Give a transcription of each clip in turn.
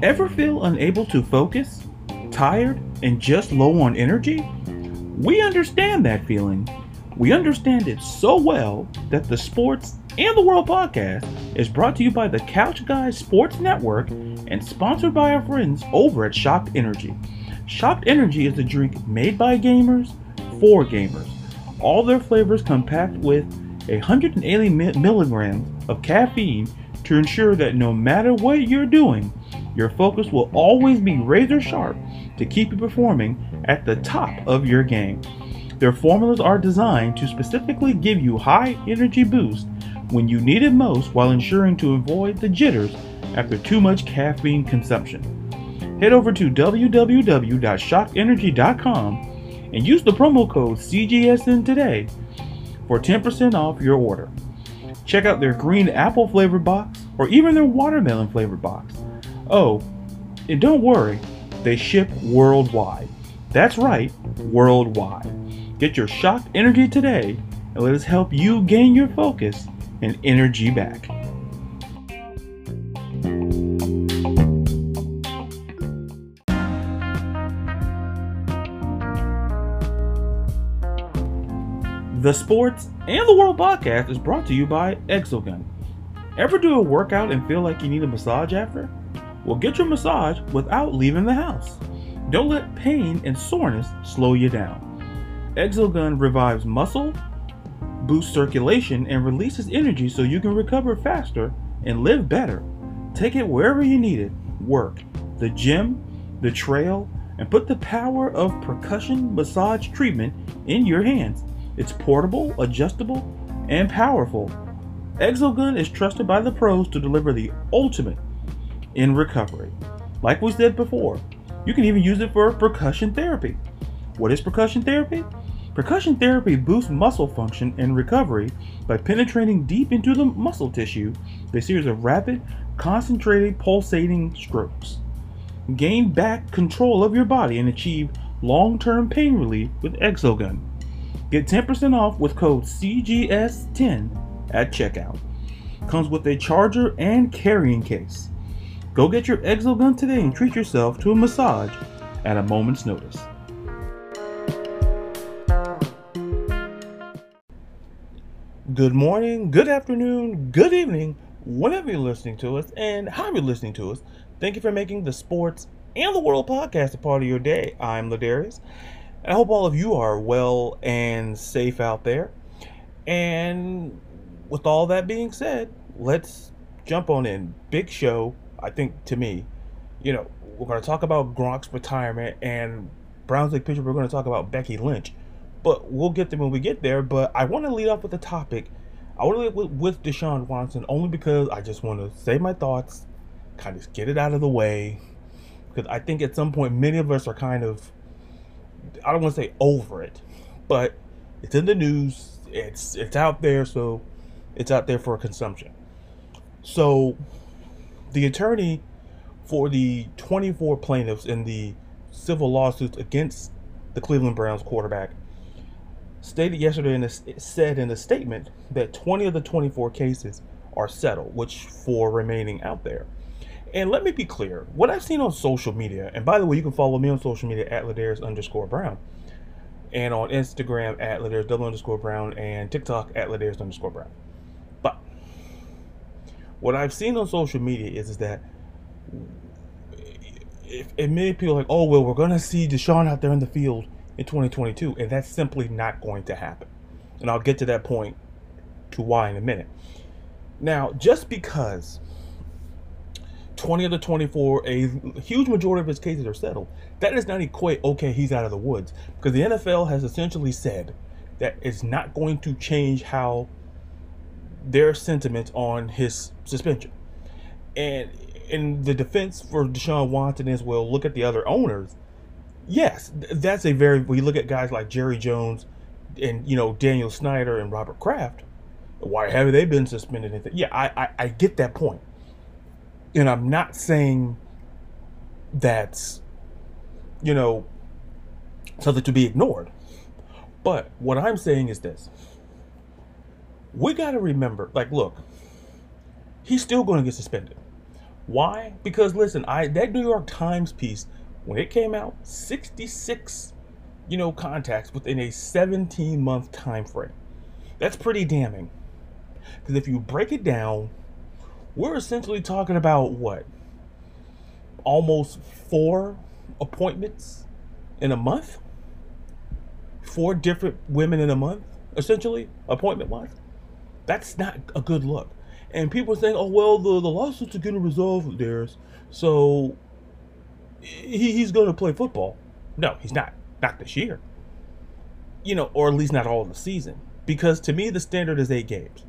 Ever feel unable to focus, tired, and just low on energy? We understand that feeling. We understand it so well that the Sports and the World podcast is brought to you by the Couch Guys Sports Network and sponsored by our friends over at Shocked Energy. Shocked Energy is a drink made by gamers for gamers. All their flavors come packed with 180 milligrams of caffeine to ensure that no matter what you're doing, your focus will always be razor sharp to keep you performing at the top of your game. Their formulas are designed to specifically give you high energy boost when you need it most while ensuring to avoid the jitters after too much caffeine consumption. Head over to www.shockenergy.com and use the promo code CGSN today for 10% off your order. Check out their green apple flavored box or even their watermelon flavored box. Oh, and don't worry, they ship worldwide. That's right, worldwide. Get your shocked energy today and let us help you gain your focus and energy back. The Sports and the World podcast is brought to you by Exogun. Ever do a workout and feel like you need a massage after? Well, get your massage without leaving the house. Don't let pain and soreness slow you down. Exogun revives muscle, boosts circulation, and releases energy so you can recover faster and live better. Take it wherever you need it work, the gym, the trail, and put the power of percussion massage treatment in your hands. It's portable, adjustable, and powerful. Exogun is trusted by the pros to deliver the ultimate in recovery. Like we said before, you can even use it for percussion therapy. What is percussion therapy? Percussion therapy boosts muscle function and recovery by penetrating deep into the muscle tissue with a series of rapid, concentrated, pulsating strokes. Gain back control of your body and achieve long term pain relief with Exogun. Get 10% off with code CGS10 at checkout. Comes with a charger and carrying case. Go get your Exogun today and treat yourself to a massage at a moment's notice. Good morning, good afternoon, good evening, whenever you're listening to us and how you're listening to us. Thank you for making the Sports and the World podcast a part of your day. I'm Ladarius. I hope all of you are well and safe out there. And with all that being said, let's jump on in. Big show I think to me, you know, we're going to talk about Gronk's retirement and Browns League pitcher. We're going to talk about Becky Lynch, but we'll get there when we get there. But I want to lead off with the topic. I want to lead with, with Deshaun Watson only because I just want to say my thoughts, kind of get it out of the way, because I think at some point many of us are kind of, I don't want to say over it, but it's in the news. It's it's out there, so it's out there for consumption. So the attorney for the 24 plaintiffs in the civil lawsuits against the Cleveland Browns quarterback stated yesterday in said in a statement that 20 of the 24 cases are settled, which four remaining out there. And let me be clear, what I've seen on social media, and by the way, you can follow me on social media at Ladarius underscore Brown, and on Instagram at Ladarius double underscore Brown, and TikTok at Ladarius underscore Brown. But what I've seen on social media is, is that if, if many people like, oh, well, we're going to see Deshaun out there in the field in 2022, and that's simply not going to happen. And I'll get to that point to why in a minute. Now, just because 20 of the 24, a huge majority of his cases are settled, that does not equate, okay, he's out of the woods. Because the NFL has essentially said that it's not going to change how their sentiments on his suspension. And in the defense for Deshaun Watson as well, look at the other owners. Yes, that's a very. We look at guys like Jerry Jones, and you know Daniel Snyder and Robert Kraft. Why haven't they been suspended? Yeah, I, I I get that point, and I'm not saying that's you know something to be ignored. But what I'm saying is this we got to remember like, look, he's still going to get suspended. Why? Because listen, I that New York Times piece when it came out, 66 you know contacts within a 17 month time frame. That's pretty damning. Because if you break it down, we're essentially talking about what? Almost four appointments in a month? Four different women in a month, essentially, appointment wise? That's not a good look. And people are saying, oh, well, the, the lawsuits are going to resolve theirs, so he, he's going to play football. No, he's not. Not this year. You know, or at least not all of the season. Because to me, the standard is eight games.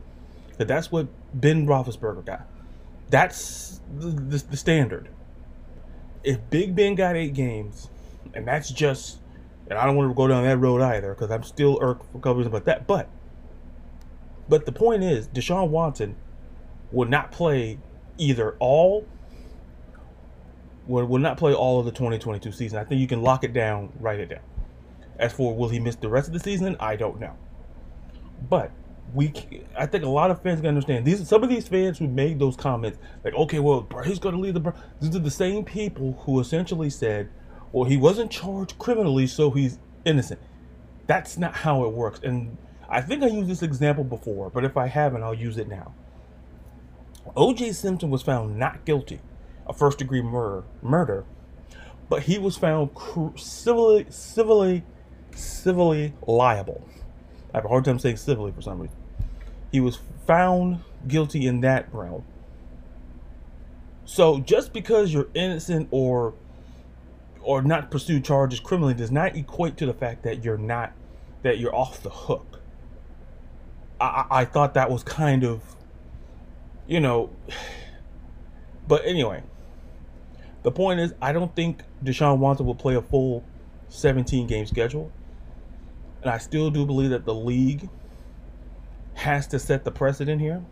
That that's what Ben Roethlisberger got. That's the, the, the standard. If Big Ben got eight games, and that's just, and I don't want to go down that road either, because I'm still irked for reasons about that. But, but the point is, Deshaun Watson will not play either all will, will not play all of the 2022 season. I think you can lock it down, write it down. As for will he miss the rest of the season, I don't know. But we, I think a lot of fans can understand these. Some of these fans who made those comments, like, okay, well, he's going to leave the. These are the same people who essentially said, well, he wasn't charged criminally, so he's innocent. That's not how it works. And I think I used this example before, but if I haven't, I'll use it now. O.J. Simpson was found not guilty a first degree murder, murder, but he was found civilly, civilly, civilly liable. I have a hard time saying civilly for some reason. He was found guilty in that realm. So just because you're innocent or or not pursue charges criminally does not equate to the fact that you're not that you're off the hook. I, I thought that was kind of you know but anyway the point is, I don't think Deshaun Watson will play a full 17 game schedule. And I still do believe that the league has to set the precedent here.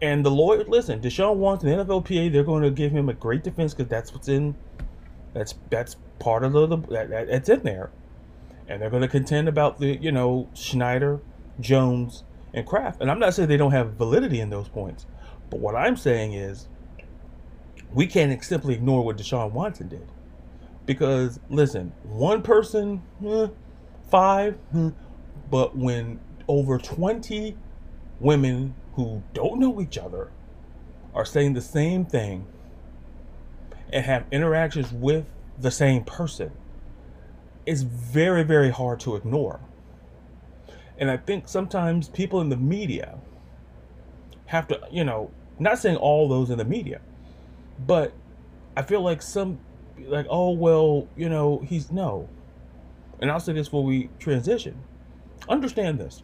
And the lawyer, listen, Deshaun wants the NFLPA, they're going to give him a great defense because that's what's in, that's that's part of the, that, that, that's in there, and they're going to contend about the you know Snyder, Jones, and Kraft. And I'm not saying they don't have validity in those points, but what I'm saying is we can't simply ignore what Deshaun Watson did. Because, listen, one person, eh, five, but when over 20 women who don't know each other are saying the same thing and have interactions with the same person, it's very, very hard to ignore. And I think sometimes people in the media have to, you know, not saying all those in the media, but I feel like some, like, oh, well, you know, he's no. And I'll say this before we transition. Understand this.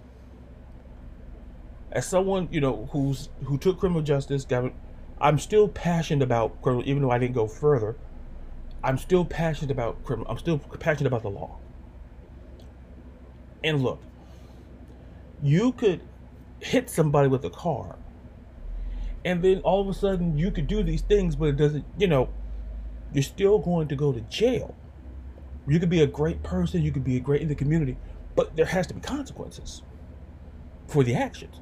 As someone, you know, who's who took criminal justice, got, I'm still passionate about criminal, even though I didn't go further. I'm still passionate about criminal. I'm still passionate about the law. And look, you could hit somebody with a car and then all of a sudden you could do these things, but it doesn't, you know, you're still going to go to jail. You could be a great person, you could be a great in the community, but there has to be consequences for the actions.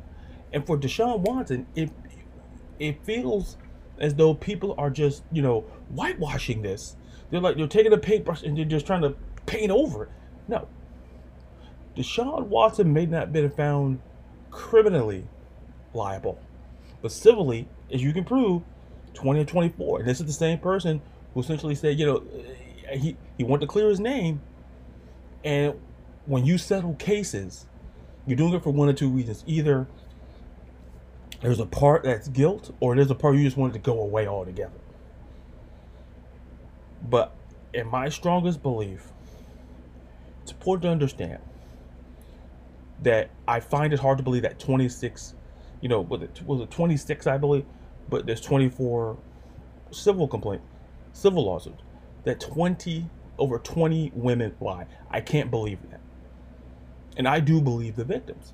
And for Deshaun Watson, it it feels as though people are just, you know, whitewashing this. They're like they're taking a paintbrush and they're just trying to paint over it. No. Deshaun Watson may not have been found criminally liable but civilly, as you can prove, 20 and 24. And this is the same person who essentially said, you know, he, he wanted to clear his name. And when you settle cases, you're doing it for one or two reasons. Either there's a part that's guilt, or there's a part you just wanted to go away altogether. But in my strongest belief, it's important to understand that I find it hard to believe that 26 you know, was it was it 26, I believe, but there's 24 civil complaint, civil lawsuits that 20 over 20 women lie. I can't believe that, and I do believe the victims.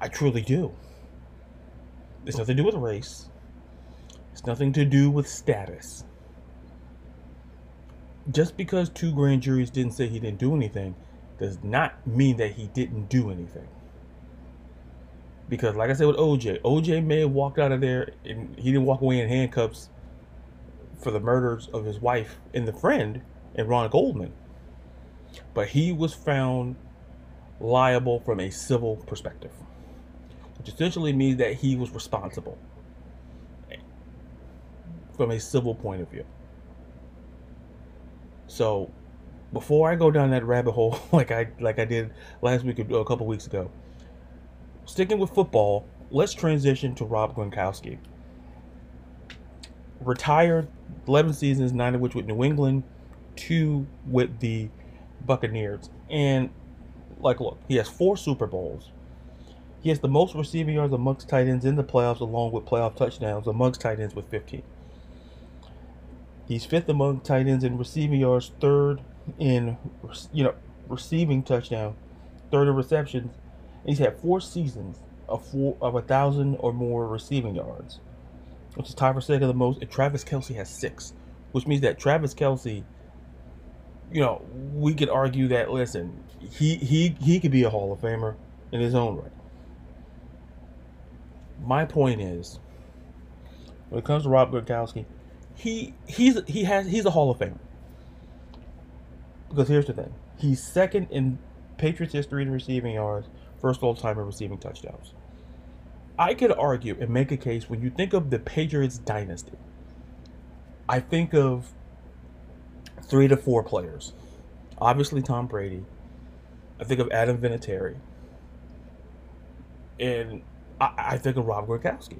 I truly do. It's nothing to do with race. It's nothing to do with status. Just because two grand juries didn't say he didn't do anything does not mean that he didn't do anything Because, like I said with OJ, OJ may have walked out of there and he didn't walk away in handcuffs for the murders of his wife and the friend and Ron Goldman. But he was found liable from a civil perspective, which essentially means that he was responsible from a civil point of view. So, before I go down that rabbit hole like I like I did last week or a couple weeks ago, sticking with football, let's transition to Rob Gronkowski. Retired 11 seasons, nine of which with New England, two with the Buccaneers. And, like, look, he has four Super Bowls. He has the most receiving yards amongst tight ends in the playoffs, along with playoff touchdowns amongst tight ends with 15. He's fifth among tight ends in receiving yards, third in you know receiving touchdown, third in receptions. And he's had four seasons of four of a thousand or more receiving yards, which is tied for second the most. And Travis Kelce has six, which means that Travis Kelce, you know, we could argue that listen, he he he could be a Hall of Famer in his own right. My point is, when it comes to Rob Gronkowski, he he's he has he's a Hall of Famer. Because here's the thing. He's second in Patriots history in receiving yards, first all time in receiving touchdowns. I could argue and make a case when you think of the Patriots dynasty. I think of three to four players. Obviously Tom Brady. I think of Adam Vinatieri. And I, I think of Rob Gronkowski.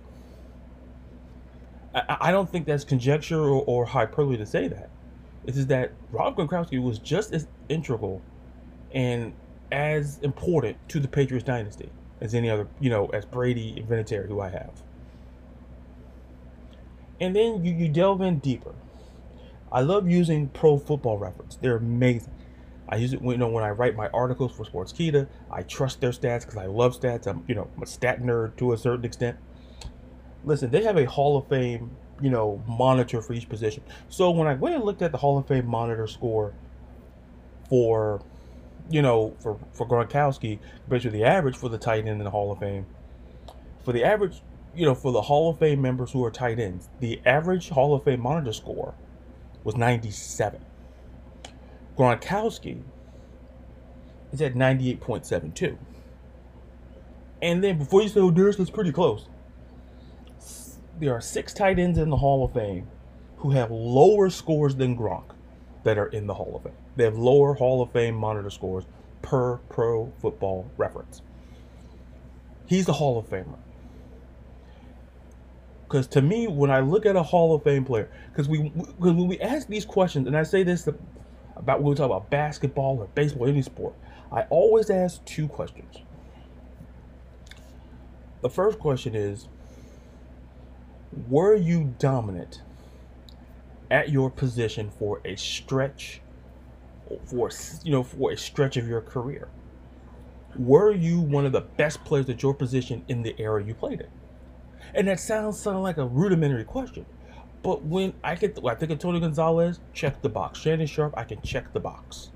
I, I don't think that's conjecture or, or hyperbole to say that. It's just that Rob Gronkowski was just as integral and as important to the Patriots dynasty as any other, you know, as Brady and Vinatieri, who I have. And then you, you delve in deeper. I love using pro football reference. They're amazing. I use it when, you know, when I write my articles for Sports Sportskeeda. I trust their stats because I love stats. I'm, you know, I'm a stat nerd to a certain extent listen, they have a Hall of Fame, you know, monitor for each position. So when I went and looked at the Hall of Fame monitor score for, you know, for for Gronkowski compared to the average for the tight end in the Hall of Fame, for the average, you know, for the Hall of Fame members who are tight ends, the average Hall of Fame monitor score was 97. Gronkowski is at 98.72. And then before you say, oh, Darius, that's pretty close there are six tight ends in the Hall of Fame who have lower scores than Gronk that are in the Hall of Fame. They have lower Hall of Fame monitor scores per pro football reference. He's a Hall of Famer. Because to me, when I look at a Hall of Fame player, because we because when we ask these questions, and I say this about when we talk about basketball or baseball, any sport, I always ask two questions. The first question is, were you dominant at your position for a stretch for you know for a stretch of your career? Were you one of the best players at your position in the era you played in? And that sounds sort of like a rudimentary question but when i get i think of tony gonzalez check the box shannon Sharpe, i can check the box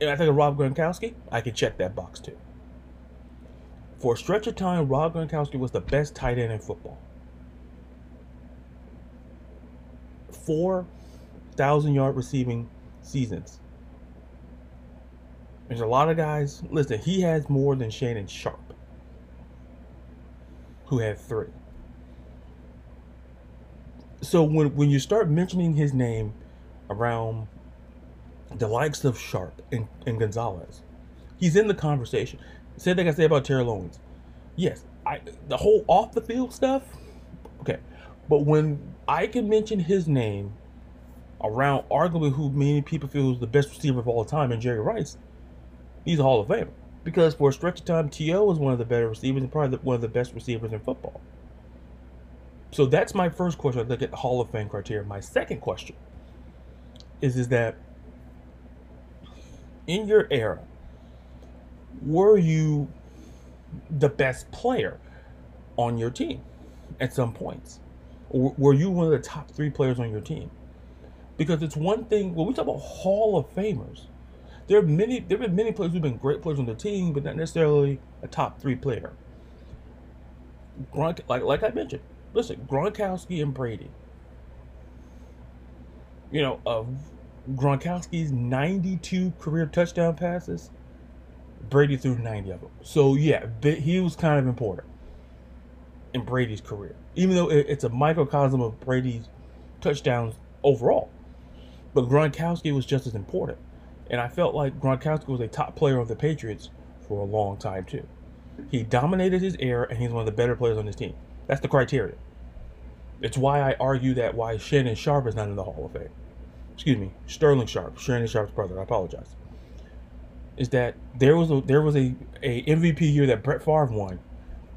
and i think of rob gronkowski i can check that box too for a stretch of time rob gronkowski was the best tight end in football four thousand yard receiving seasons. There's a lot of guys. Listen, he has more than Shannon Sharpe, who had three. So when when you start mentioning his name around the likes of Sharpe and, and Gonzalez, he's in the conversation. Same thing I say about Terrell Owens. Yes, I the whole off the field stuff. Okay, but when I can mention his name around arguably who many people feel is the best receiver of all time, and Jerry Rice, he's a Hall of Famer. Because for a stretch of time, T.O. was one of the better receivers and probably one of the best receivers in football. So that's my first question. I look at the Hall of Fame criteria. My second question is is that in your era, were you the best player on your team at some points? Or were you one of the top three players on your team? Because it's one thing when we talk about Hall of Famers, there are many there have been many players who've been great players on the team, but not necessarily a top three player. Gronk, like like I mentioned, listen, Gronkowski and Brady. You know, of Gronkowski's 92 career touchdown passes, Brady threw 90 of them. So yeah, he was kind of important in Brady's career, even though it's a microcosm of Brady's touchdowns overall. But Gronkowski was just as important, and I felt like Gronkowski was a top player of the Patriots for a long time too. He dominated his era, and he's one of the better players on his team. That's the criteria. It's why I argue that why Shannon Sharpe is not in the Hall of Fame. Excuse me, Sterling Sharpe, Shannon Sharpe's brother. I apologize. Is that there was a there was a, a MVP year that Brett Favre won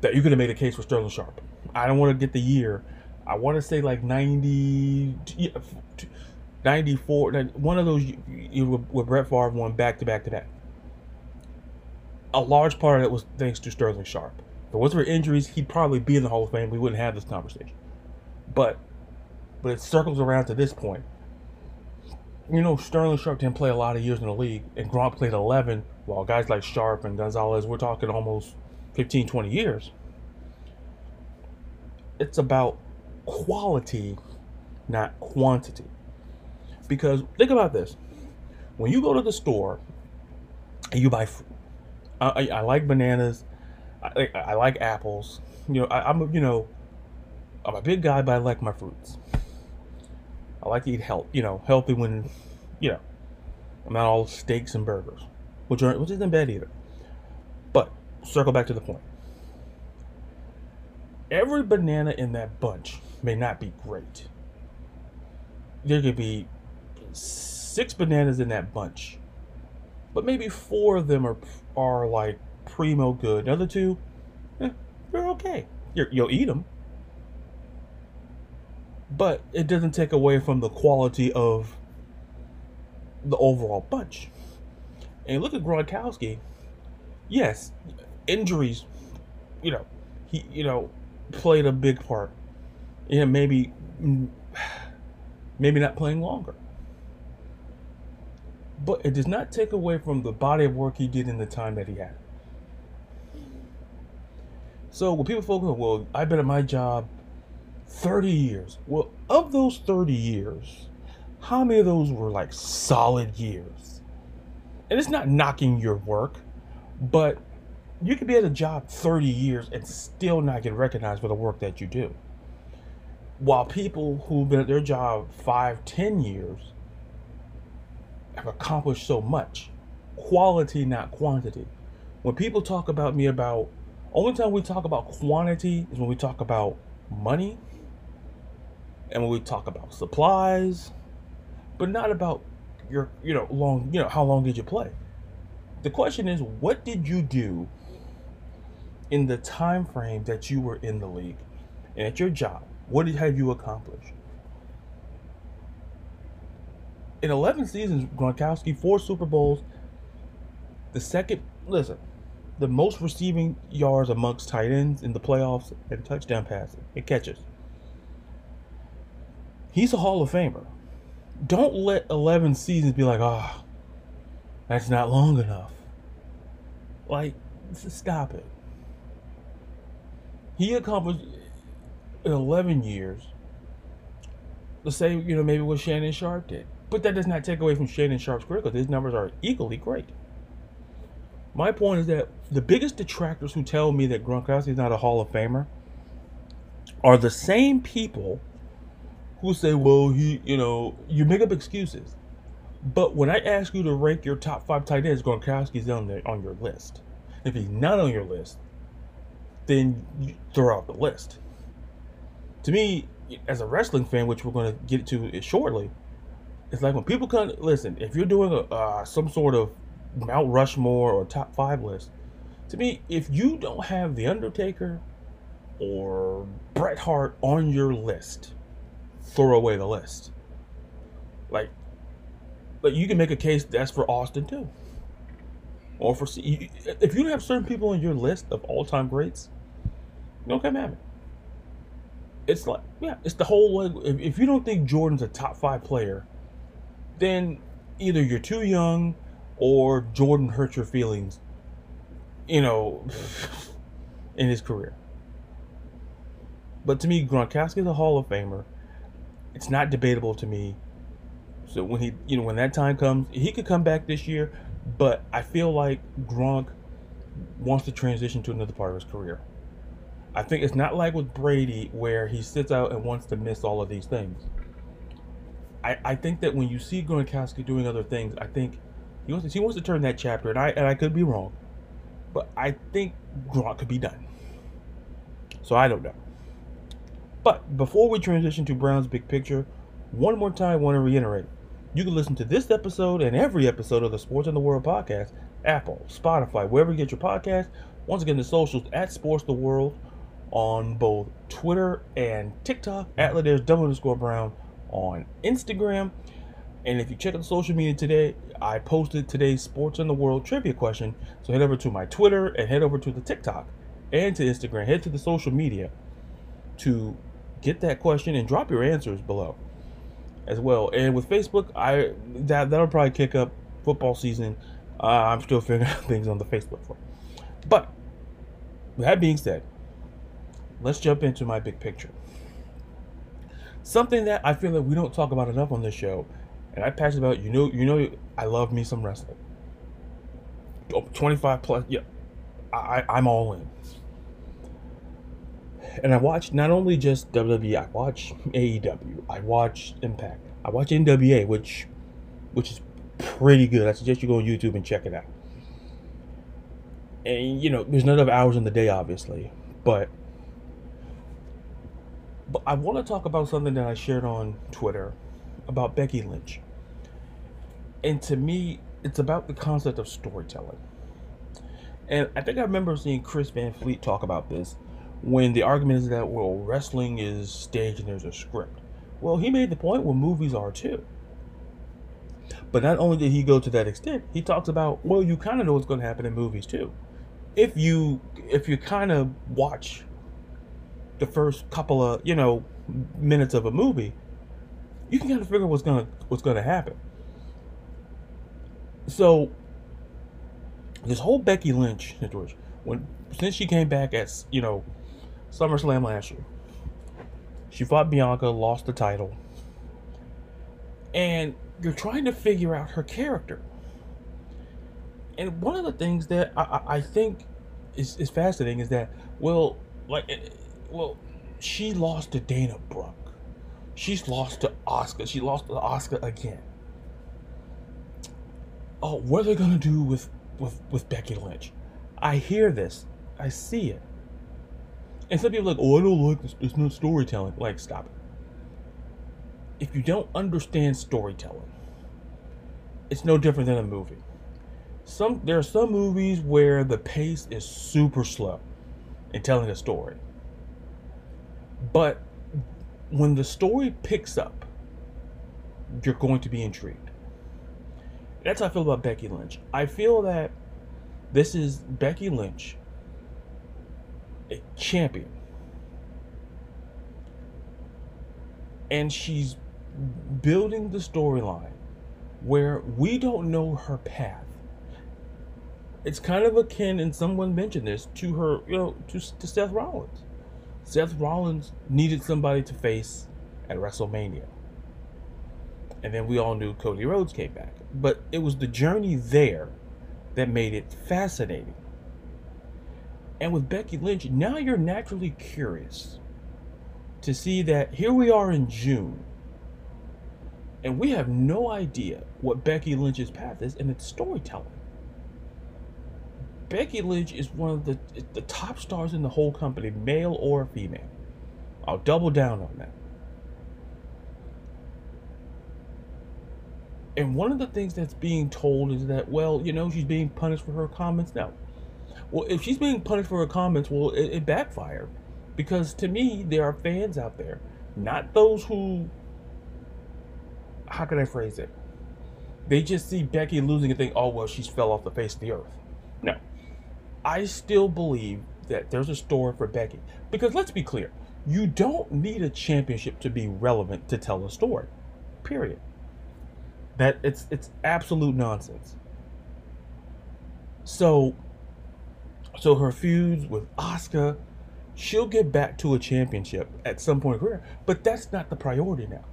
that you could have made a case for Sterling Sharpe. I don't want to get the year. I want to say like 90, 94, one of those where Brett Favre won back to back to back. A large part of it was thanks to Sterling Sharpe. If it wasn't for injuries, he'd probably be in the Hall of Fame. We wouldn't have this conversation. But but it circles around to this point. You know, Sterling Sharpe didn't play a lot of years in the league, and Gronk played 11, while guys like Sharpe and Gonzalez, we're talking almost 15, 20 years. It's about quality, not quantity. Because think about this when you go to the store and you buy I, I like bananas, I, I, like apples. You know, I, am you know, I'm a big guy, but I like my fruits. I like to eat health, you know, healthy when, you know, I'm not all steaks and burgers, which aren't which isn't bad either. But circle back to the point. Every banana in that bunch may not be great. There could be six bananas in that bunch, but maybe four of them are are like primo good. The other two, eh, they're okay. you you'll eat them, but it doesn't take away from the quality of the overall bunch. And look at Gronkowski. Yes, injuries, you know, he you know played a big part. Yeah, maybe maybe not playing longer. But it does not take away from the body of work he did in the time that he had. So when people focus on, well, I've been at my job 30 years. Well, of those 30 years, how many of those were like solid years? And it's not knocking your work, but you could be at a job 30 years and still not get recognized for the work that you do. While people who've been at their job five, ten years have accomplished so much. Quality, not quantity. When people talk about me about only time we talk about quantity is when we talk about money and when we talk about supplies, but not about your you know long you know how long did you play. The question is what did you do in the time frame that you were in the league and at your job? What did, have you accomplished? in 11 seasons, Gronkowski, four Super Bowls, the second, listen, the most receiving yards amongst tight ends in the playoffs and touchdown passes and catches. He's a Hall of Famer. Don't let 11 seasons be like, ah, oh, that's not long enough. Like, stop it. He accomplished in 11 years the same, you know, maybe what Shannon Sharpe did. But that does not take away from Shannon Sharpe's career because his numbers are equally great. My point is that the biggest detractors who tell me that Gronkowski is not a Hall of Famer are the same people who say, well, he, you know, you make up excuses. But when I ask you to rank your top five tight ends, Gronkowski's on on your list. If he's not on your list, then you throw out the list. To me, as a wrestling fan, which we're going to get to shortly, it's like when people come listen if you're doing a uh, some sort of mount rushmore or top five list. To me if you don't have the undertaker or bret hart on your list throw away the list. Like but you can make a case that's for austin too. Or for if you have certain people on your list of all-time greats don't come at me. It's like yeah it's the whole if you don't think jordan's a top five player then either you're too young or Jordan hurt your feelings, you know, in his career. But to me, Gronkowski is a Hall of Famer. It's not debatable to me. So when he, you know, when that time comes, he could come back this year. But I feel like Gronk wants to transition to another part of his career. I think it's not like with Brady where he sits out and wants to miss all of these things. I, I think that when you see Gronkowski doing other things, I think he wants to, wants to turn that chapter, and I and I could be wrong, but I think Gronk could be done. So I don't know. But before we transition to Brown's big picture, one more time, I want to reiterate: you can listen to this episode and every episode of the Sports in the World podcast, Apple, Spotify, wherever you get your podcast. Once again, the socials at Sports the World on both Twitter and TikTok at Ladarius double underscore Brown on Instagram. And if you check out the social media today, I posted today's Sports in the World trivia question. So head over to my Twitter and head over to the TikTok and to Instagram. Head to the social media to get that question and drop your answers below as well. And with Facebook, I that that'll probably kick up football season. Uh, I'm still figuring out things on the Facebook form. But that being said, let's jump into my big picture. Something that I feel that we don't talk about enough on this show and I passionate about you know you know I love me some wrestling. Oh, 25 plus yeah. I, I'm all in. And I watch not only just WWE, I watch AEW, I watch Impact, I watch NWA, which which is pretty good. I suggest you go on YouTube and check it out. And you know, there's not enough hours in the day, obviously, but but I want to talk about something that I shared on Twitter about Becky Lynch and to me, it's about the concept of storytelling. And I think I remember seeing Chris Van Vliet talk about this when the argument is that, well, wrestling is staged and there's a script. Well, he made the point where movies are too. But not only did he go to that extent, he talks about, well, you kind of know what's going to happen in movies too. If you if you kind of watch the first couple of, you know, minutes of a movie, you can kind of figure what's going to what's going to happen. So this whole Becky Lynch situation, when since she came back at you know SummerSlam last year, she fought Bianca, lost the title, and you're trying to figure out her character. And one of the things that I, I think is, is fascinating is that well, like, eh, well, she lost to Dana Brooke. She's lost to Asuka. She lost to Asuka again oh, what are they gonna do with with with Becky Lynch? I hear this, I see it, and some people are like, oh, I don't like this. It's not storytelling. Like, stop it. If you don't understand storytelling, it's no different than a movie. Some there are some movies where the pace is super slow in telling a story, but when the story picks up, you're going to be intrigued that's how I feel about Becky Lynch. I feel that this is Becky Lynch, a champion. And she's building the storyline where we don't know her path. It's kind of akin, and someone mentioned this, to her, you know, to, to Seth Rollins. Seth Rollins needed somebody to face at WrestleMania. And then we all knew Cody Rhodes came back. But it was the journey there that made it fascinating. And with Becky Lynch, now you're naturally curious to see that here we are in June, and we have no idea what Becky Lynch's path is, and it's storytelling. Becky Lynch is one of the the top stars in the whole company, male or female. I'll double down on that. And one of the things that's being told is that, well, you know, she's being punished for her comments now. Well, if she's being punished for her comments, well, it, it backfired. Because to me, there are fans out there, not those who, how can I phrase it? They just see Becky losing and think, oh, well, she's fell off the face of the earth. No. I still believe that there's a story for Becky. Because let's be clear, you don't need a championship to be relevant to tell a story. Period. That it's it's absolute nonsense. So so her feuds with Asuka, She'll get back to a championship at some point in her career, but that's not the priority now.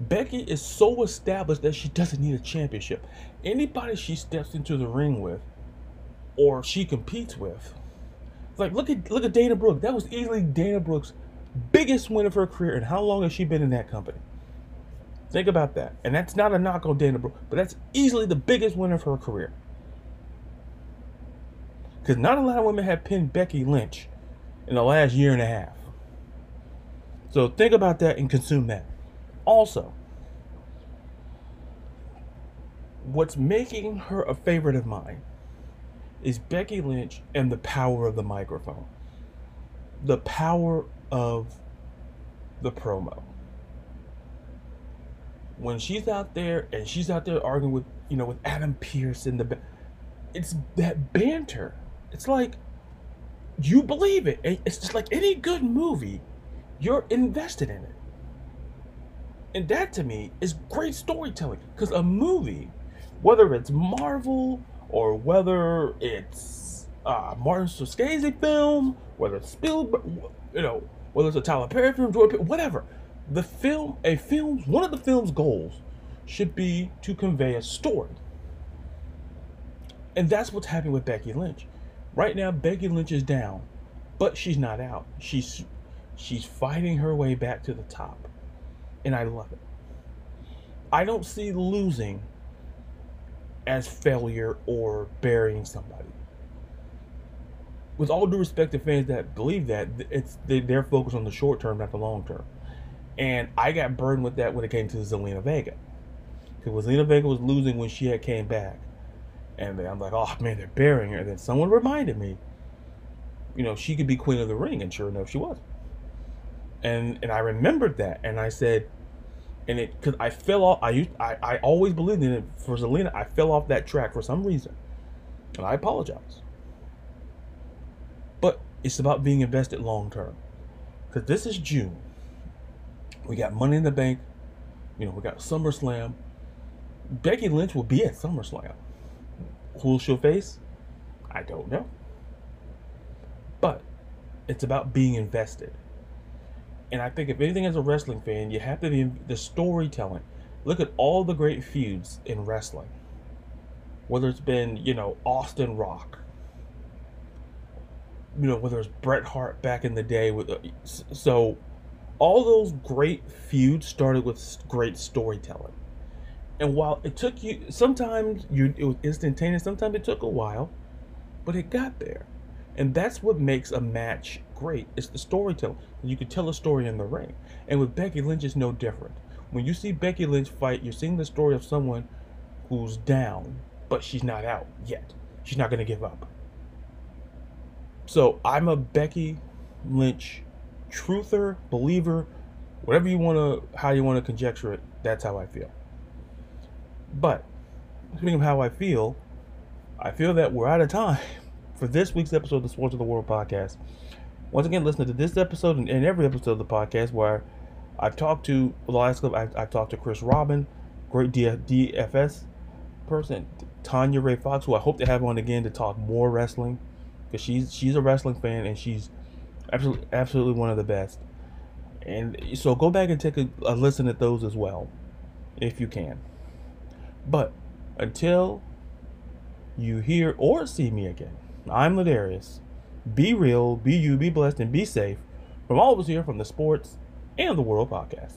Becky is so established that she doesn't need a championship. Anybody she steps into the ring with or she competes with, like look at look at Dana Brooke. That was easily Dana Brooke's biggest win of her career. And how long has she been in that company? Think about that. And that's not a knock on Dana Brooke, but that's easily the biggest win of her career. Because not a lot of women have pinned Becky Lynch in the last year and a half. So think about that and consume that. Also, what's making her a favorite of mine is Becky Lynch and the power of the microphone. The power of the promo. When she's out there and she's out there arguing with, you know, with Adam Pearce and the it's that banter. It's like you believe it. It's just like any good movie, you're invested in it. And that to me is great storytelling because a movie, whether it's Marvel or whether it's uh, Martin Scorsese film, whether it's Spielberg, you know, whether it's a Tyler Perry film, Jordan, whatever, the film, a film, one of the film's goals should be to convey a story. And that's what's happening with Becky Lynch. Right now, Becky Lynch is down, but she's not out. She's she's fighting her way back to the top, and I love it. I don't see losing as failure or burying somebody. With all due respect to fans that believe that, it's they, they're focused on the short term, not the long term. And I got burned with that when it came to Zelina Vega. Because Zelina Vega was losing when she had came back. And I'm like, oh man, they're burying her. And then someone reminded me, you know, she could be Queen of the Ring, and sure enough, she was. And and I remembered that, and I said, and it because I fell off. I used I, I always believed in it for Zelina. I fell off that track for some reason, and I apologize. But it's about being invested long term, because this is June. We got Money in the Bank. You know, we got SummerSlam. Becky Lynch will be at SummerSlam. Who she'll face? I don't know. But it's about being invested. And I think if anything as a wrestling fan, you have to be the storytelling. Look at all the great feuds in wrestling. Whether it's been, you know, Austin Rock. You know, whether it's Bret Hart back in the day with uh, so all those great feuds started with great storytelling. And while it took you, sometimes you it was instantaneous, sometimes it took a while, but it got there. And that's what makes a match great. It's the storytelling. You can tell a story in the ring. And with Becky Lynch, it's no different. When you see Becky Lynch fight, you're seeing the story of someone who's down, but she's not out yet. She's not going to give up. So I'm a Becky Lynch truther, believer, whatever you want to, how you want to conjecture it. That's how I feel. But speaking of how I feel, I feel that we're out of time for this week's episode of the Sports of the World podcast. Once again, listen to this episode and, and every episode of the podcast where I've talked to the last clip. I've, I've talked to Chris Robin, great DFS person, Tanya Ray Fox, who I hope to have on again to talk more wrestling because she's she's a wrestling fan and she's absolutely absolutely one of the best. And so go back and take a, a listen at those as well, if you can. But until you hear or see me again, I'm Ladarius. Be real, be you, be blessed, and be safe from all of us here from the Sports and the World podcast.